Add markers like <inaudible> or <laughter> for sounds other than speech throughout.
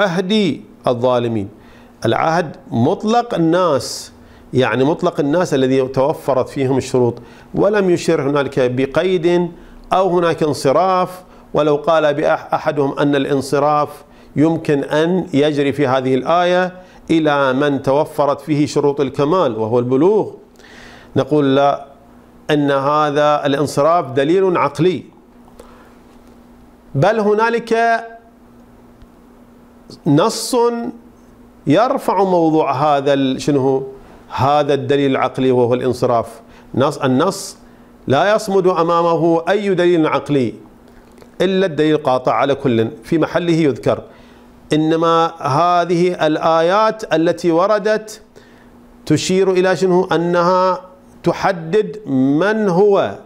عهد الظالمين. العهد مطلق الناس يعني مطلق الناس الذي توفرت فيهم الشروط. ولم يشر هنالك بقيد أو هناك انصراف. ولو قال بأحدهم أن الانصراف يمكن أن يجري في هذه الآية إلى من توفرت فيه شروط الكمال وهو البلوغ. نقول لا إن هذا الانصراف دليل عقلي. بل هنالك نص يرفع موضوع هذا شنو هذا الدليل العقلي وهو الانصراف. نص النص لا يصمد أمامه أي دليل عقلي إلا الدليل القاطع على كل في محله يذكر. إنما هذه الآيات التي وردت تشير إلى شنو؟ أنها تحدد من هو.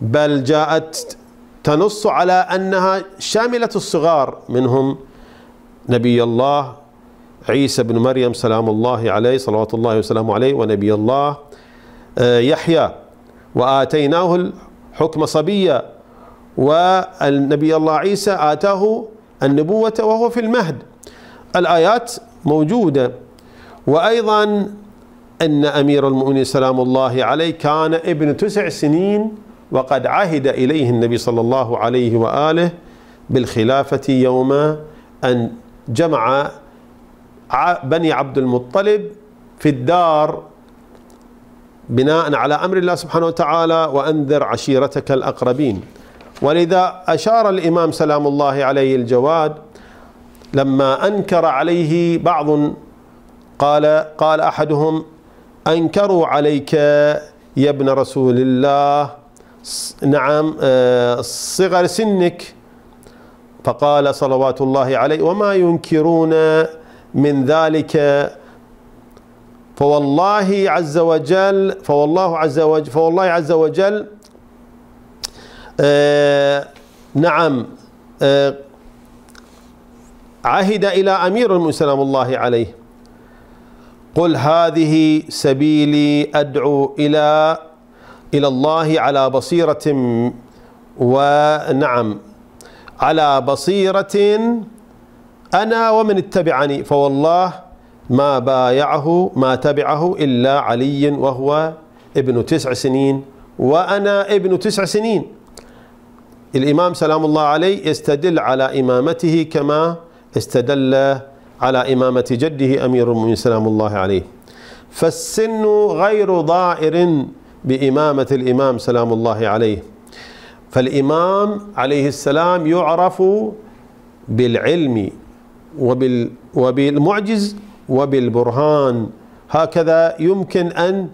بل جاءت تنص على أنها شاملة الصغار منهم نبي الله عيسى بن مريم سلام الله عليه صلوات الله وسلامه عليه ونبي الله آه، يحيى وآتيناه الحكم صبيا والنبي الله عيسى آتاه النبوة وهو في المهد. الآيات موجودة. وأيضا أن أمير المؤمنين سلام الله عليه كان ابن تسع سنين وقد عهد إليه النبي صلى الله عليه وآله بالخلافة يوم أن جمع بني عبد المطلب في الدار بناء على أمر الله سبحانه وتعالى وأنذر عشيرتك الأقربين. ولذا أشار الإمام سلام الله عليه الجواد لما أنكر عليه بعض قال قال أحدهم أنكروا عليك يا ابن رسول الله نعم آه، صغر سنك فقال صلوات الله عليه وما ينكرون من ذلك. فوالله عز وجل فوالله عز وجل فوالله عز وجل آه نعم آه عهد إلى أمير المؤمنين سلام الله عليه. قل هذه سبيلي أدعو إلى إلى الله على بصيرة ونعم. على بصيرة أنا ومن اتبعني فوالله ما بايعه ما تبعه إلا علي وهو ابن تسع سنين وأنا ابن تسع سنين. الإمام سلام الله عليه يستدل على إمامته كما استدل على إمامة جده أمير المؤمنين سلام الله عليه. فالسن غير ضائر بإمامة الإمام سلام الله عليه. فالإمام عليه السلام يعرف بالعلم وبال وبالمعجز وبالبرهان. هكذا يمكن أن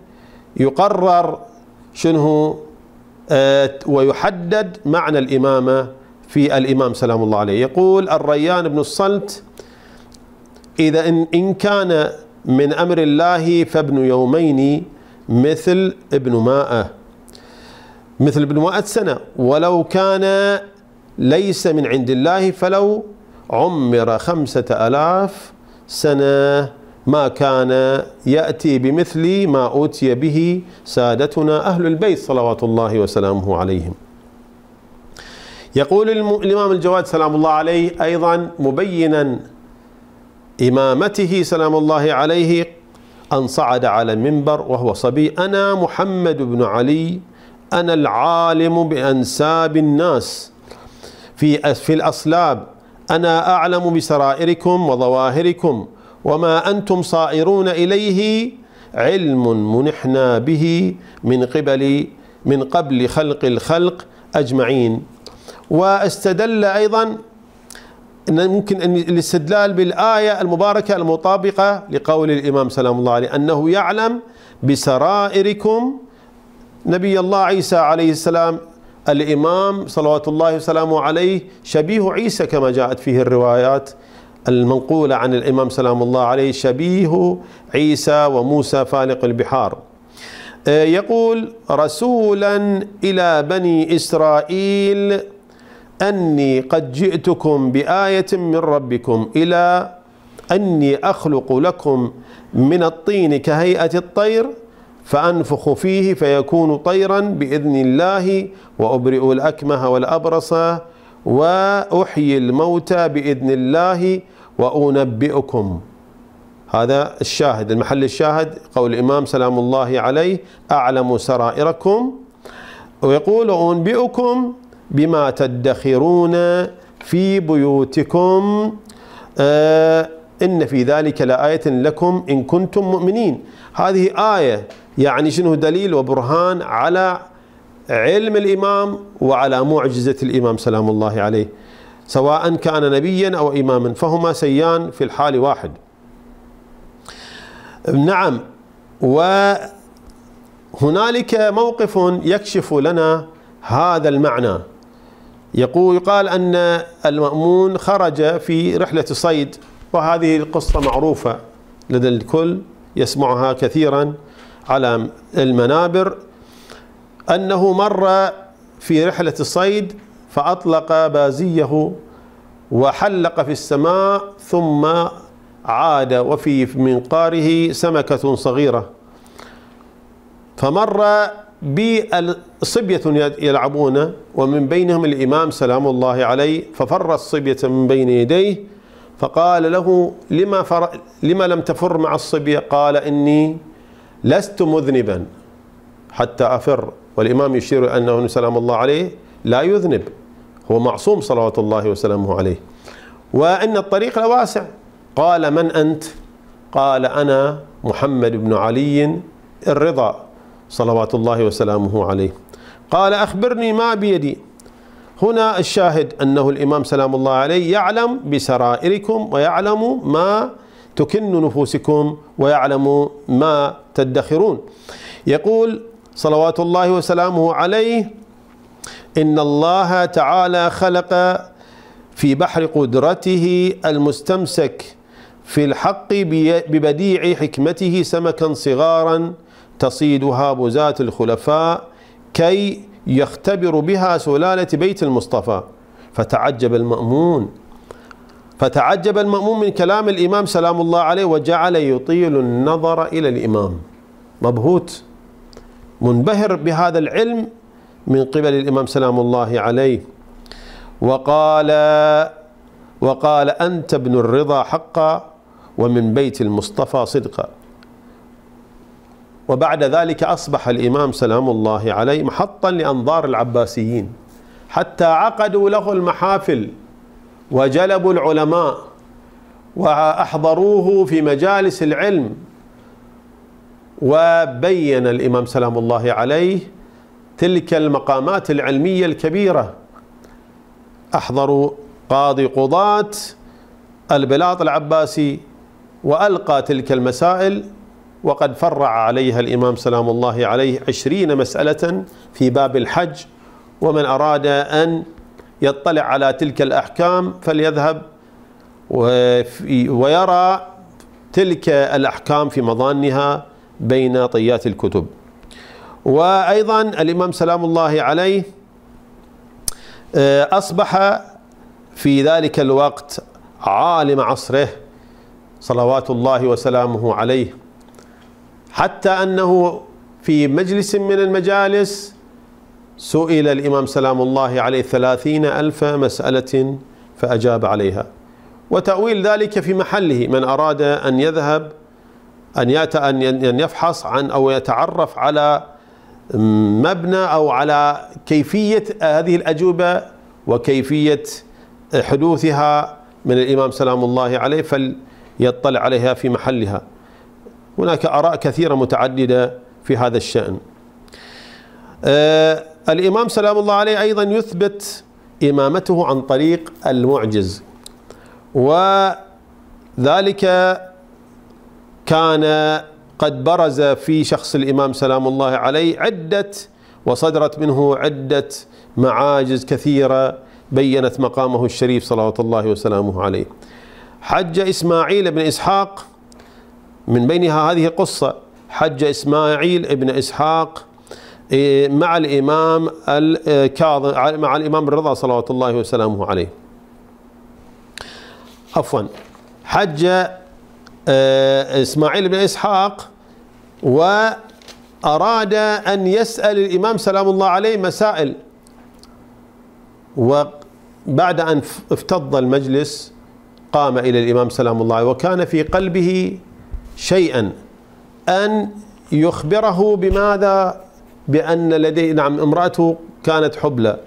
يقرر شنو آه، ويحدد معنى الإمامة في الإمام سلام الله عليه. يقول الريان بن الصلت إذا إن, كان من أمر الله فابن يومين مثل ابن ماء مثل ابن مائة سنة ولو كان ليس من عند الله فلو عمر خمسة ألاف سنة ما كان يأتي بمثل ما أوتي به سادتنا أهل البيت صلوات الله وسلامه عليهم. يقول الإمام الجواد سلام الله عليه أيضا مبينا إمامته سلام الله عليه أن صعد على المنبر وهو صبي أنا محمد بن علي أنا العالم بأنساب الناس. في في الأصلاب أنا أعلم بسرائركم وظواهركم وما أنتم صائرون إليه علم منحنا به من قبل من قبل خلق الخلق أجمعين. واستدل أيضا إن ممكن أن الاستدلال بالآية المباركة المطابقة لقول الإمام سلام الله عليه أنه يعلم بسرائركم نبي الله عيسى عليه السلام الإمام صلوات الله وسلامه عليه شبيه عيسى كما جاءت فيه الروايات المنقولة عن الإمام سلام الله عليه شبيه عيسى وموسى فالق البحار. آه، يقول رسولا إلى بني إسرائيل أني قد جئتكم بآية من ربكم إلى أني أخلق لكم من الطين كهيئة الطير فأنفخ فيه فيكون طيرا بإذن الله وأبرئ الأكمه والأبرص وأحيي الموتى بإذن الله وأنبئكم. هذا الشاهد المحل الشاهد قول الإمام سلام الله عليه أعلم سرائركم. ويقول أنبئكم بما تدخرون في بيوتكم. آه إن في ذلك لآية لكم إن كنتم مؤمنين. هذه آية يعني شنو دليل وبرهان على علم الإمام وعلى معجزة الإمام سلام الله عليه. سواء كان نبيا أو إماما فهما سيان في الحال واحد. نعم وهنالك موقف يكشف لنا هذا المعنى. يقول يقال أن المأمون خرج في رحلة صيد وهذه القصة معروفة لدى الكل يسمعها كثيرا. على المنابر أنه مر في رحلة الصيد فأطلق بازيه وحلق في السماء ثم عاد وفي منقاره سمكة صغيرة. فمر بصبية يلعبون ومن بينهم الإمام سلام الله عليه ففر الصبية من بين يديه فقال له لما, فر... لما لم تفر مع الصبية قال إني لست مذنبا. حتى أفر والإمام يشير أنه سلام الله عليه لا يذنب. هو معصوم صلوات الله وسلامه عليه. وإن الطريق لواسع. قال من أنت؟ قال أنا محمد بن علي الرضا صلوات الله وسلامه عليه. قال أخبرني ما بيدي. هنا الشاهد أنه الإمام سلام الله عليه يعلم بسرائركم ويعلم ما تكن نفوسكم ويعلم ما تدخرون. يقول صلوات الله وسلامه عليه إن الله تعالى خلق في بحر قدرته المستمسك في الحق ببديع حكمته سمكا صغارا تصيدها بزاة الخلفاء كي يختبر بها سلالة بيت المصطفى. فتعجب المأمون. فتعجب المأمون من كلام الإمام سلام الله عليه وجعل يطيل النظر إلى الإمام. مبهوت. منبهر بهذا العلم من قبل الإمام سلام الله عليه. وقال وقال أنت ابن الرضا حقا ومن بيت المصطفى صدقا. وبعد ذلك أصبح الإمام سلام الله عليه محطا لأنظار العباسيين حتى عقدوا له المحافل. وجلبوا العلماء وأحضروه في مجالس العلم وبين الإمام سلام الله عليه تلك المقامات العلمية الكبيرة. أحضروا قاضي قضاة البلاط العباسي وألقى تلك المسائل وقد فرع عليها الإمام سلام الله عليه عشرين مسألة في باب الحج ومن أراد أن يطلع على تلك الأحكام فليذهب ويرى تلك الأحكام في مظانها بين طيات الكتب. وأيضا الإمام سلام الله عليه آه، أصبح في ذلك الوقت عالم عصره صلوات الله وسلامه عليه حتى أنه في مجلس من المجالس سئل الإمام سلام الله عليه ثلاثين ألف مسألة فأجاب عليها. وتأويل ذلك في محله من أراد أن يذهب أن أن يفحص عن أو يتعرف على مبنى أو على كيفية هذه الأجوبة وكيفية حدوثها من الإمام سلام الله عليه فليطلع عليها في محلها. هناك آراء كثيرة متعددة في هذا الشأن. آه الإمام سلام الله عليه أيضا يثبت إمامته عن طريق المعجز وذلك كان قد برز في شخص الإمام سلام الله عليه عدة وصدرت منه عدة معاجز كثيرة بينت مقامه الشريف صلوات الله وسلامه عليه. حج إسماعيل بن إسحاق من بينها هذه قصة حج إسماعيل بن إسحاق مع الإمام الكاظم مع الإمام الرضا صلوات الله وسلامه عليه. عفوا. حج آه، إسماعيل بن إسحاق وأراد أن يسأل الإمام سلام الله عليه مسائل. وبعد أن افتض المجلس قام إلى الإمام سلام الله عليه وكان في قلبه شيئا أن يخبره بماذا بأن لديه نعم امرأته كانت حبلى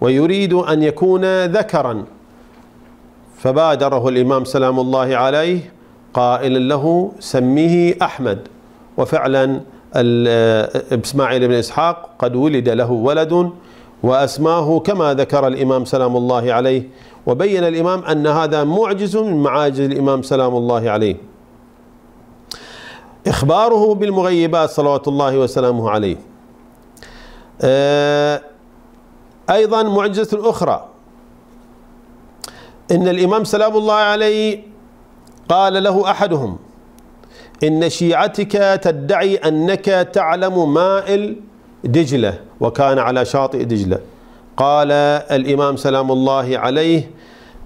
ويريد أن يكون ذكرا. فبادره الإمام سلام الله عليه قائلا له سميه أحمد. وفعلا إسماعيل بن إسحاق قد ولد له ولد وأسماه كما ذكر الإمام سلام الله عليه. وبين الإمام أن هذا معجز من معاجز الإمام سلام الله عليه. إخباره بالمغيبات صلوات الله وسلامه عليه. آه، أيضا معجزة أخرى. إن الإمام سلام الله عليه قال له أحدهم إن شيعتك تدعي أنك تعلم مائل دجلة وكان على شاطئ دجلة. قال الإمام سلام الله عليه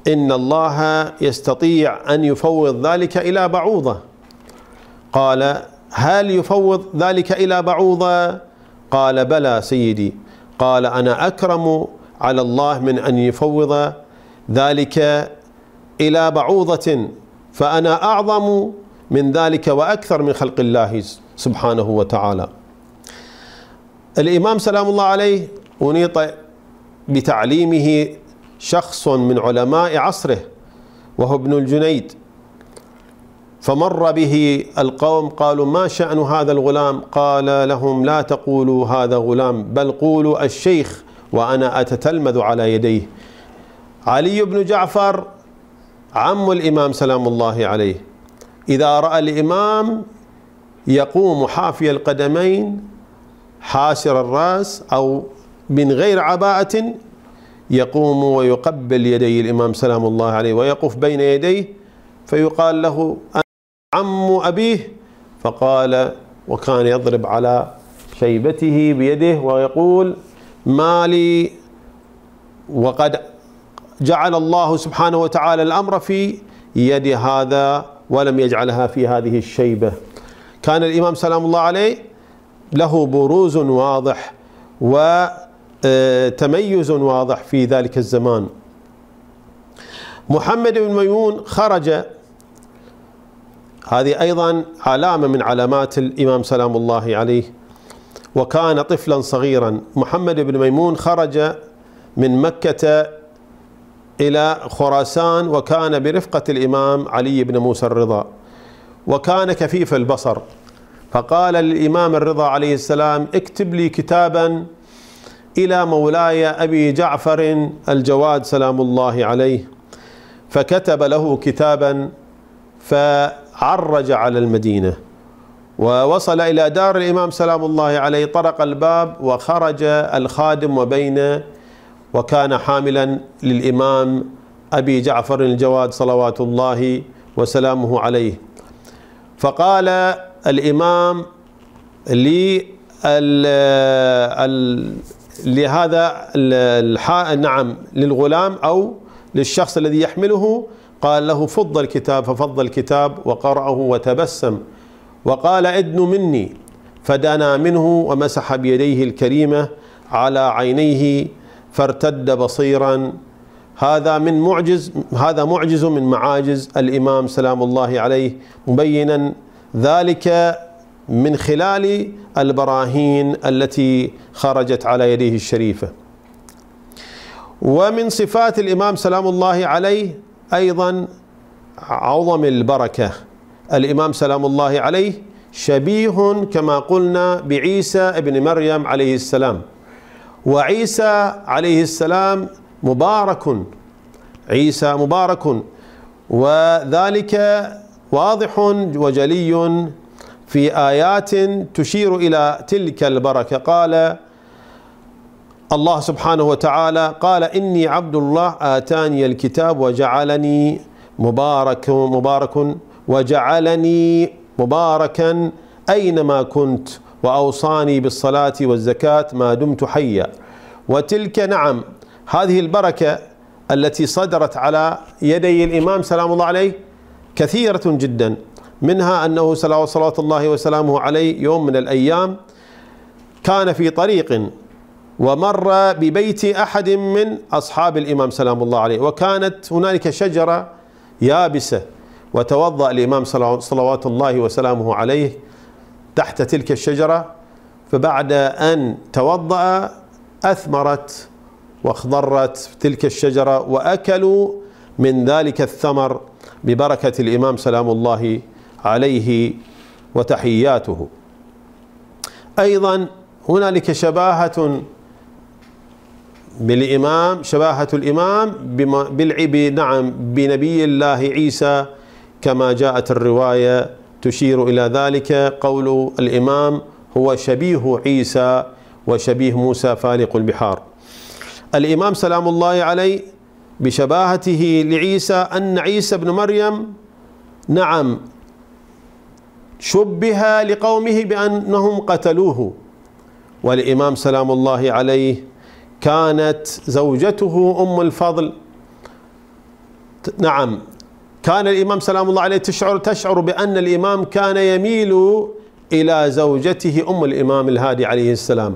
إن الله يستطيع أن يفوض ذلك إلى بعوضة. قال هل يفوض ذلك إلى بعوضة؟ قال بلى سيدي. قال أنا أكرم على الله من أن يفوض ذلك إلى بعوضة فأنا أعظم من ذلك وأكثر من خلق الله سبحانه وتعالى. الإمام سلام الله عليه أنيط بتعليمه شخص من علماء عصره وهو ابن الجنيد. فمر به القوم قالوا ما شأن هذا الغلام؟ قال لهم لا تقولوا هذا غلام بل قولوا الشيخ وأنا أتتلمذ على يديه. علي بن جعفر عم الإمام سلام الله عليه. إذا رأى الإمام يقوم حافي القدمين حاسر الرأس أو من غير عباءة يقوم ويقبل يدي الإمام سلام الله عليه ويقف بين يديه فيقال له أبيه فقال وكان يضرب على شيبته بيده ويقول ما لي وقد جعل الله سبحانه وتعالى الأمر في يد هذا ولم يجعلها في هذه الشيبة. كان الإمام سلام الله عليه له بروز واضح وتميز واضح في ذلك الزمان. محمد بن ميمون خرج هذه أيضا علامة من علامات الإمام سلام الله عليه. وكان طفلا صغيرا محمد بن ميمون خرج من مكة إلى خراسان وكان برفقة الإمام علي بن موسى الرضا. وكان كفيف البصر. فقال للإمام الرضا عليه السلام اكتب لي كتابا إلى مولاي أبي جعفر الجواد سلام الله عليه. فكتب له كتابا فعرج على المدينة ووصل إلى دار الإمام سلام الله عليه طرق الباب وخرج الخادم وبين وكان حاملا للإمام أبي جعفر الجواد صلوات الله وسلامه عليه. فقال الإمام لي لهذا نعم للغلام أو للشخص الذي يحمله قال له فض الكتاب ففض الكتاب وقرأه وتبسم. وقال ادن مني. فدنا منه ومسح بيديه الكريمة على عينيه فارتد بصيرا. هذا من معجز هذا معجز من معاجز الإمام سلام الله عليه. مبينا ذلك من خلال البراهين التي خرجت على يديه الشريفة. ومن صفات الإمام سلام الله عليه أيضا عظم البركة. الإمام سلام الله عليه شبيه كما قلنا بعيسى ابن مريم عليه السلام. وعيسى عليه السلام مبارك. عيسى مبارك. وذلك واضح وجلي في آيات تشير إلى تلك البركة. قال الله سبحانه وتعالى قال إني عبد الله آتاني الكتاب وجعلني مبارك مبارك وجعلني مباركا أينما كنت وأوصاني بالصلاة والزكاة ما دمت حيا. وتلك نعم هذه البركة التي صدرت على يدي الإمام سلام الله عليه كثيرة جدا. منها أنه صلوات الله وسلامه عليه يوم من الأيام كان في طريق ومر ببيت أحد من أصحاب الإمام سلام الله عليه. وكانت هنالك شجرة يابسة وتوضأ الإمام صلوات الله وسلامه عليه تحت تلك الشجرة. فبعد أن توضأ أثمرت واخضرت تلك الشجرة وأكلوا من ذلك الثمر ببركة الإمام سلام الله عليه وتحياته. أيضا هنالك شباهة بالإمام شباهة الإمام بالعب نعم بنبي الله عيسى كما جاءت الرواية تشير إلى ذلك. قول الإمام هو شبيه عيسى وشبيه موسى فالق البحار. الإمام سلام الله عليه بشباهته لعيسى أن عيسى بن مريم نعم شبه لقومه بأنهم قتلوه. والإمام سلام الله عليه كانت زوجته أم الفضل. نعم. كان الإمام سلام الله عليه تشعر تشعر بأن الإمام كان يميل إلى زوجته أم الإمام الهادي عليه السلام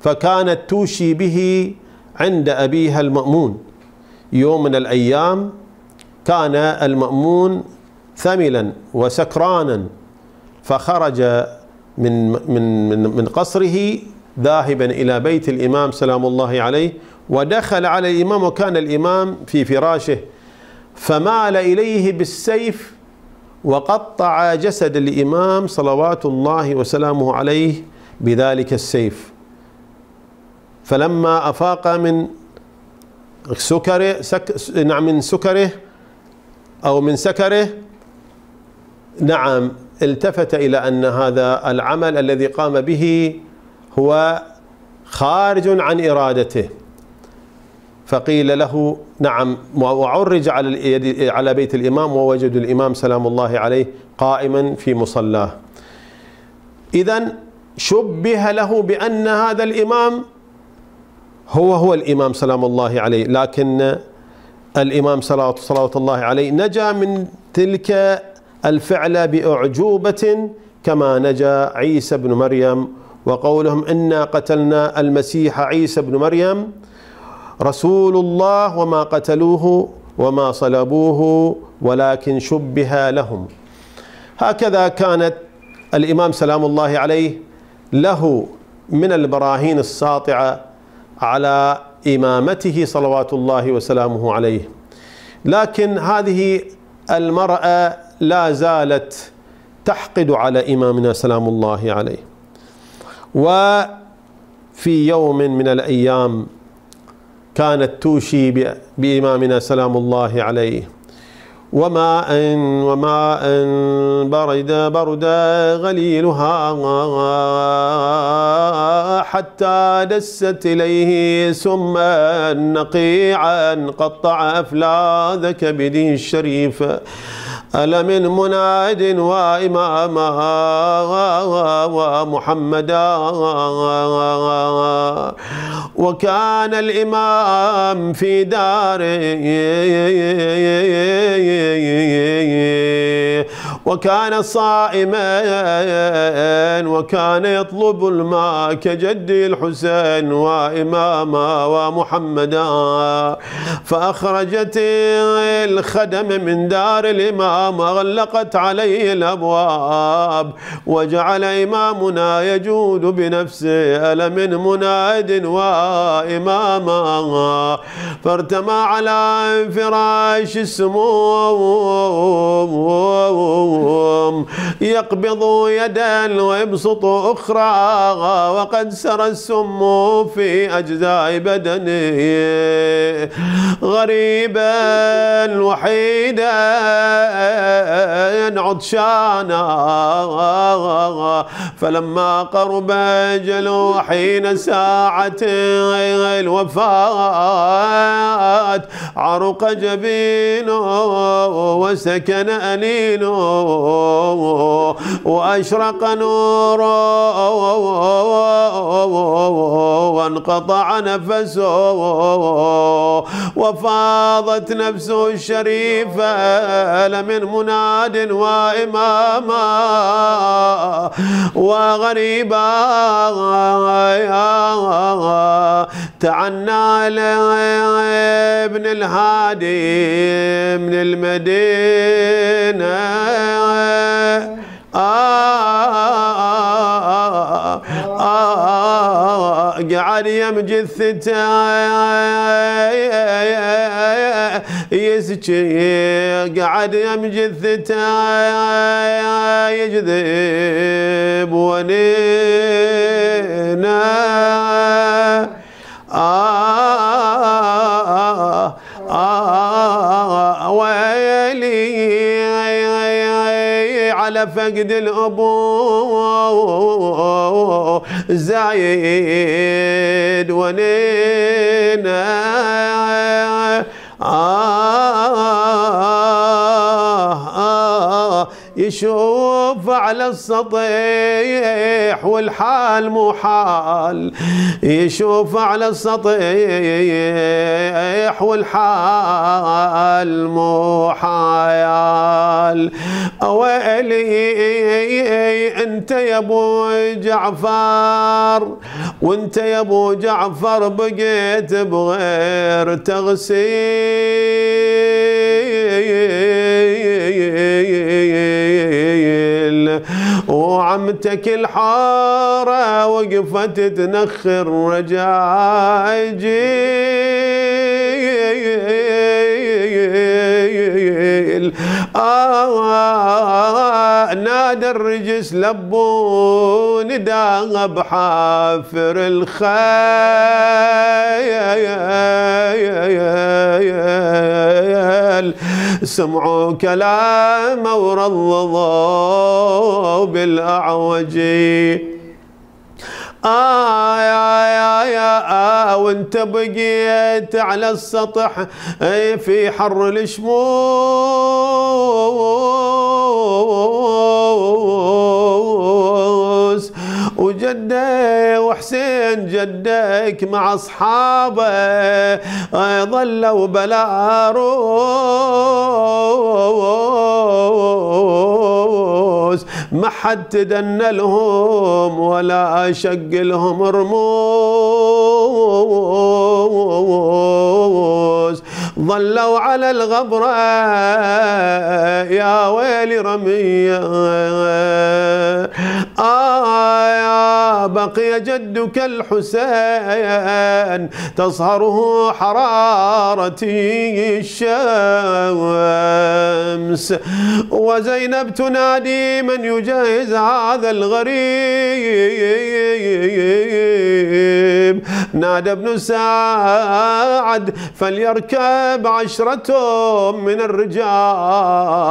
فكانت توشي به عند أبيها المأمون. يوم من الأيام كان المأمون ثملا وسكرانا فخرج من من من من قصره ذاهبا إلى بيت الإمام سلام الله عليه ودخل على الإمام وكان الإمام في فراشه فمال إليه بالسيف وقطع جسد الإمام صلوات الله وسلامه عليه بذلك السيف. فلما أفاق من سكره سك نعم من سكره أو من سكره نعم التفت إلى أن هذا العمل الذي قام به هو خارج عن إرادته. فقيل له نعم وعرج على على بيت الإمام ووجدوا الإمام سلام الله عليه قائما في مصلاه. اذا شبه له بأن هذا الإمام هو هو الإمام سلام الله عليه. لكن الإمام صلوات الله عليه نجا من تلك الفعل بأعجوبة كما نجا عيسى بن مريم وقولهم إنا قتلنا المسيح عيسى بن مريم رسول الله وما قتلوه وما صلبوه ولكن شبه لهم. هكذا كانت الإمام سلام الله عليه له من البراهين الساطعه على إمامته صلوات الله وسلامه عليه. لكن هذه المرأة لا زالت تحقد على إمامنا سلام الله عليه. وفي يوم من الأيام كانت توشي بإمامنا سلام الله عليه. وماء وماء برد برد غليلها حتى دست إليه سما نقيعا قطع أفلاذ كبده الشريف. ألا من مناد وإماما ومحمدا وكان الإمام في داره وكان صائما وكان يطلب الماء كجدي الحسين وإماما ومحمدا. فأخرجت الخدم من دار الإمام غلقت عليه الأبواب وجعل إمامنا يجود بنفسه ألا من مناد وإماما. فارتمى على فراش السموم. يقبض يدا ويبسط أخرى وقد سرى السم في أجزاء بدنه. غريبا وحيدا عطشانا فلما قرب أجل حين ساعة الوفاة عرق جبينه وسكن أنينه. وأشرق نوره وانقطع نفسه وفاضت نفسه الشريفة لمن مناد وإماما وغريبا تعنى ابن الهادي من المدينة. قعد يم جثته يسجي. قعد يم جثته يجذب ونينا. على فقد الأبو زايد ونينا يشوف على السطيح والحال مو حال. يشوف على السطيح والحال مو حال ويلي أنت يا أبو جعفر وأنت يا أبو جعفر بقيت بغير تغسيل. وعمتك الحارة وقفت تنخر رجاجيل آه نادى الرجس لبو نداء بحافر الخيل. سمعوا كلام ورضضوا بالأعوجي آه يا يا يا آه وانت بقيت على السطح في حر الشموس. وجدة وحسين جدك مع أصحابه ظلوا بلا روس ما حد تدنى لهم ولا شق لهم رموس ظلوا على الغبرة يا ويلي رمية. آه يا بقي جدك الحسين تصهره حرارة الشمس. وزينب تنادي من يجهز هذا الغريب. نادى ابن سعد فليركب عشرة من الرجال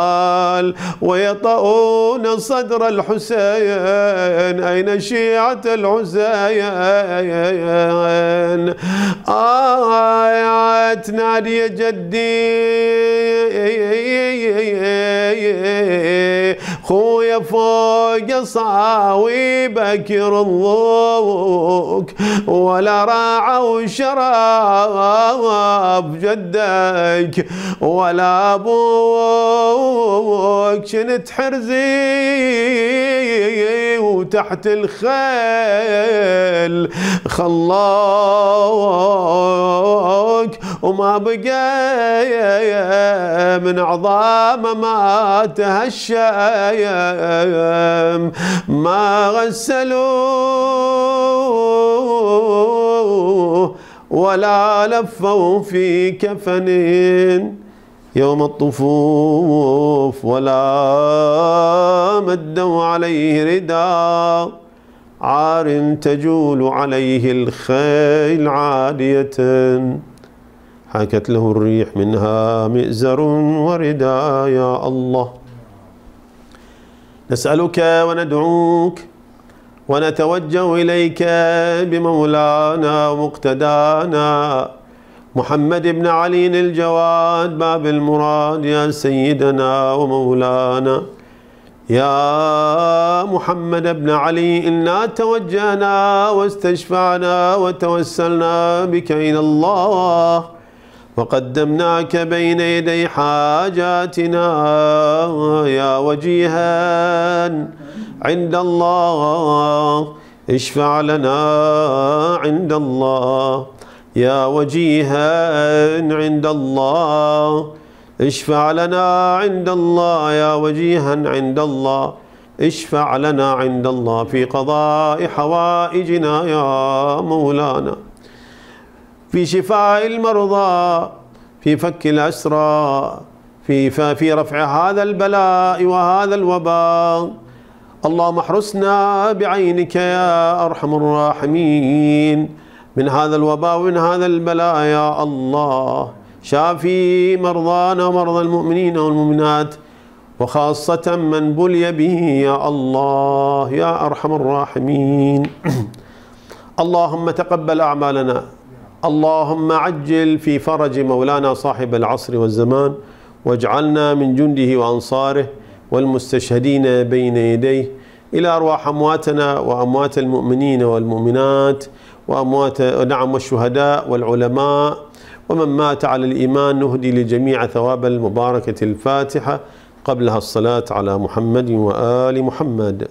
ويطؤون صدر الحسين. أين شيعة الحسين؟ آيات نادي يا جدي. خويا فوق صاويبك يرضوك ولا راعوا شراب جدك ولا أبوك شنت حرزي وتحت الخيل خلاك وما بقى من عظام ما تهشم. ما غسلوه ولا لفوا في كفن يوم الطفوف ولا مدوا عليه رداء عار تجول عليه الخيل عادية. حكت له الريح منها مئزر ورداء يا الله. نسألك وندعوك ونتوجه إليك بمولانا ومقتدانا محمد بن علي الجواد باب المراد يا سيدنا ومولانا. يا محمد بن علي إنا توجهنا واستشفعنا وتوسلنا بك إلى الله. وقدمناك بين يدي حاجاتنا يا وجيها عند الله اشفع لنا. عند الله يا وجيها عند الله اشفع لنا. عند الله يا وجيها عند الله اشفع لنا. عند الله في قضاء حوائجنا يا مولانا. في شفاء المرضى في فك الأسرى في في رفع هذا البلاء وهذا الوباء. اللهم احرسنا بعينك يا أرحم الراحمين. من هذا الوباء ومن هذا البلاء يا الله. شافي مرضانا ومرضى المؤمنين والمؤمنات. وخاصة من بلي به يا الله يا أرحم الراحمين. <clears throat> اللهم تقبل أعمالنا. اللهم عجل في فرج مولانا صاحب العصر والزمان واجعلنا من جنده وأنصاره والمستشهدين بين يديه إلى أرواح أمواتنا وأموات المؤمنين والمؤمنات وأموات نعم والشهداء والعلماء ومن مات على الإيمان نهدي لجميع ثواب المباركة الفاتحة قبلها الصلاة على محمد وآل محمد.